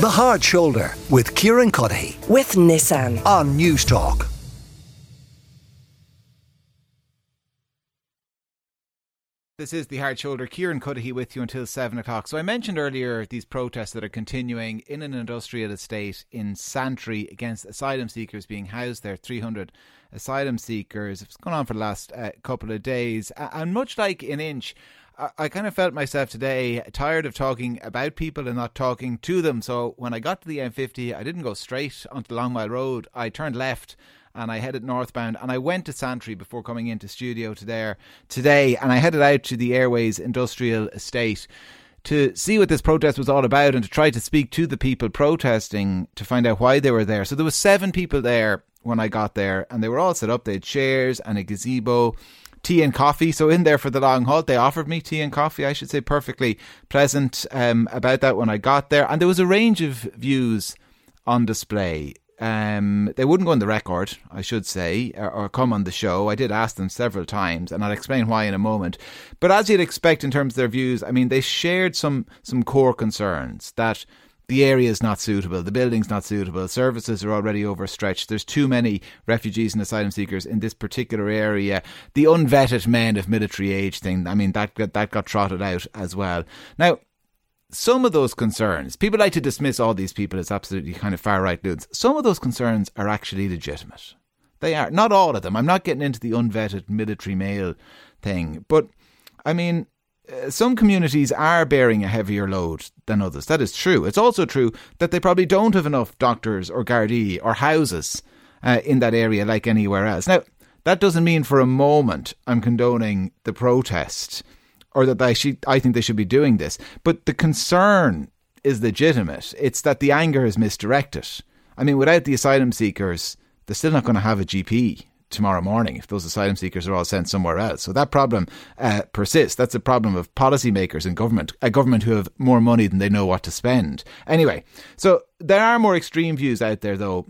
The Hard Shoulder with Kieran Cuddihy with Nissan. on Newstalk. This is the Hard Shoulder. Kieran Cuddihy with you until 7 o'clock. So I mentioned earlier these protests that are continuing in an industrial estate in Santry against asylum seekers being housed there, 300 asylum seekers. It's gone on for the last uh, couple of days. And much like in Inch, I, kind of felt myself today tired of talking about people and not talking to them. So when I got to the M50, I didn't go straight onto Long Mile Road. I turned left and I headed northbound and I went to Santry before coming into studio to there today and I headed out to the Airways Industrial Estate to see what this protest was all about and to try to speak to the people protesting to find out why they were there. So there were seven people there when I got there and they were all set up. They had chairs and a gazebo tea and coffee. So in there for the long haul, they offered me tea and coffee. I should say perfectly pleasant um, about that when I got there. And there was a range of views on display. Um, they wouldn't go on the record, I should say, or, or, come on the show. I did ask them several times, and I'll explain why in a moment. But as you'd expect in terms of their views, I mean, they shared some some core concerns that the area is not suitable, the building's not suitable, services are already overstretched, there's too many refugees and asylum seekers in this particular area. The unvetted men of military age thing, I mean, that that got trotted out as well. Now, some of those concerns, people like to dismiss all these people as absolutely kind of far right dudes. Some of those concerns are actually legitimate. They are. Not all of them. I'm not getting into the unvetted military male thing. But, I mean, some communities are bearing a heavier load than others. That is true. It's also true that they probably don't have enough doctors or Gardaí or houses uh, in that area like anywhere else. Now, that doesn't mean for a moment I'm condoning the protest or that I should, I think they should be doing this. But the concern is legitimate. It's that the anger is misdirected. I mean, without the asylum seekers, they're still not going to have a GP tomorrow morning if those asylum seekers are all sent somewhere else. So that problem uh, persists. That's a problem of policymakers and government, a government who have more money than they know what to spend. Anyway, so there are more extreme views out there, though,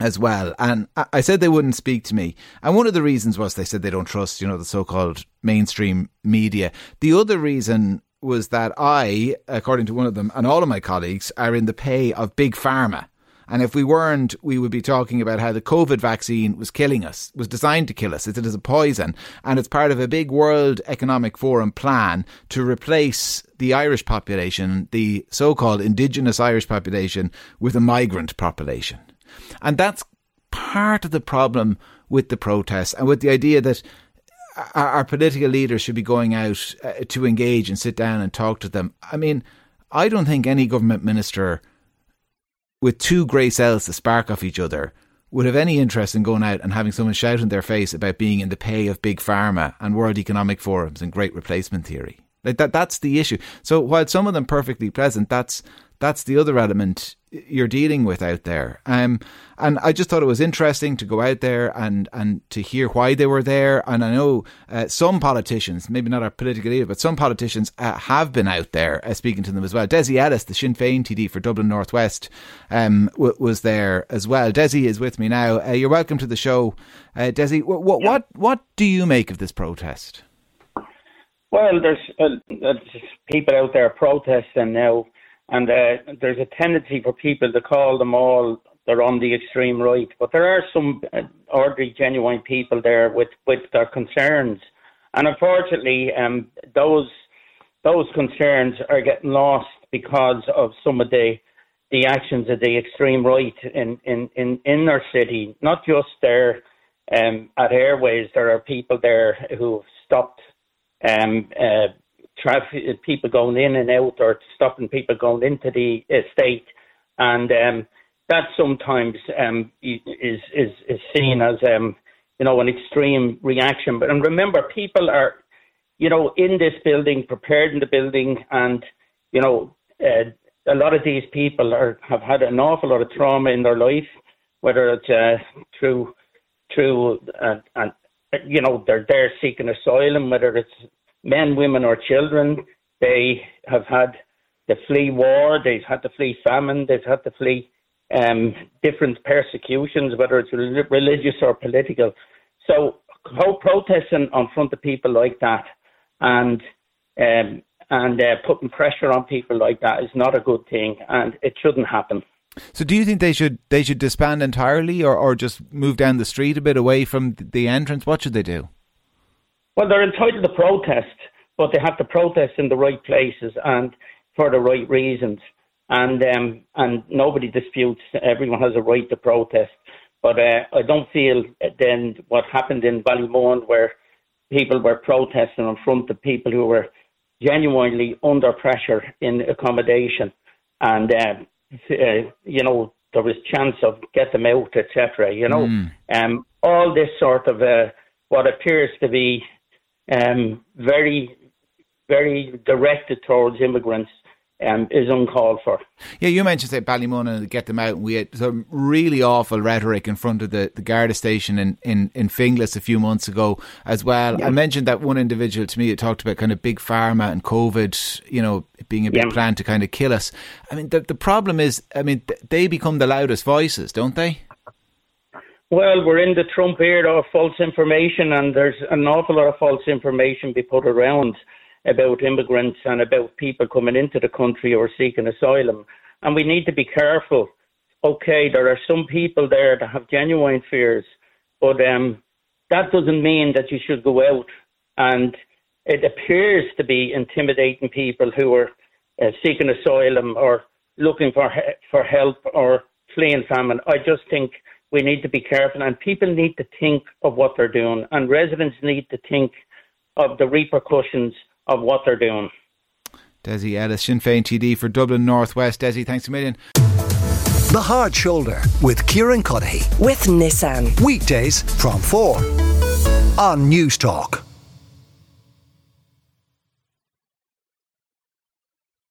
as well. And I said they wouldn't speak to me. And one of the reasons was they said they don't trust, you know, the so called mainstream media. The other reason was that I, according to one of them and all of my colleagues, are in the pay of Big Pharma. And if we weren't, we would be talking about how the COVID vaccine was killing us, was designed to kill us. It is a poison. And it's part of a big World Economic Forum plan to replace the Irish population, the so called indigenous Irish population, with a migrant population. And that's part of the problem with the protests and with the idea that our, political leaders should be going out uh, to engage and sit down and talk to them. I mean, I don't think any government minister with two grey cells to spark off each other would have any interest in going out and having someone shout in their face about being in the pay of big pharma and World Economic Forums and great replacement theory. Like that that's the issue. So while some of them perfectly pleasant, that's that's the other element you're dealing with out there. Um, and I just thought it was interesting to go out there and, and to hear why they were there. And I know uh, some politicians, maybe not our political leader, but some politicians uh, have been out there uh, speaking to them as well. Dessie Ellis, the Sinn Féin TD for Dublin Northwest, um, w- was there as well. Dessie is with me now. Uh, you're welcome to the show, uh, Dessie. W- w- yeah. What what do you make of this protest? Well, there's, uh, there's people out there protesting now and uh, there's a tendency for people to call them all they're on the extreme right, but there are some uh, ordinary, genuine people there with with their concerns, and unfortunately, um, those those concerns are getting lost because of some of the the actions of the extreme right in in in, in our city. Not just there um, at Airways, there are people there who've stopped um, uh, traffic, people going in and out or stopping people going into the estate, and um, that sometimes um, is is is seen as um, you know an extreme reaction. But and remember, people are you know in this building, prepared in the building, and you know uh, a lot of these people are have had an awful lot of trauma in their life, whether it's uh, through through uh, and you know they're there seeking asylum, whether it's men, women, or children. They have had to flee war, they've had to flee famine, they've had to flee um, different persecutions, whether it's religious or political. So, how protesting on front of people like that and um, and uh, putting pressure on people like that is not a good thing, and it shouldn't happen. So, do you think they should they should disband entirely, or, or just move down the street a bit away from the entrance? What should they do? Well, they're entitled to protest, but they have to protest in the right places and for the right reasons. And um, and nobody disputes. Everyone has a right to protest. But uh, I don't feel then what happened in Ballymun, where people were protesting in front of people who were genuinely under pressure in accommodation, and uh, uh, you know there was chance of get them out, etc. You know, mm. um, all this sort of uh, what appears to be um, very, very directed towards immigrants um, is uncalled for. Yeah, you mentioned say Ballymun and get them out. And we had some really awful rhetoric in front of the, the Garda station in, in, in Finglas a few months ago as well. Yeah. I mentioned that one individual to me that talked about kind of big pharma and COVID, you know, being a big yeah. plan to kind of kill us. I mean, the, the problem is, I mean, they become the loudest voices, don't they? Well, we're in the Trump era of false information, and there's an awful lot of false information be put around about immigrants and about people coming into the country or seeking asylum. And we need to be careful. Okay, there are some people there that have genuine fears, but um, that doesn't mean that you should go out. And it appears to be intimidating people who are uh, seeking asylum or looking for for help or fleeing famine. I just think we need to be careful, and people need to think of what they're doing, and residents need to think of the repercussions of what they're doing. Dessie Ellis, Sinn Féin TD for Dublin Northwest. Dessie, thanks a million. The Hard Shoulder with Kieran Cuddihy. With Nissan. Weekdays from 4 on Newstalk.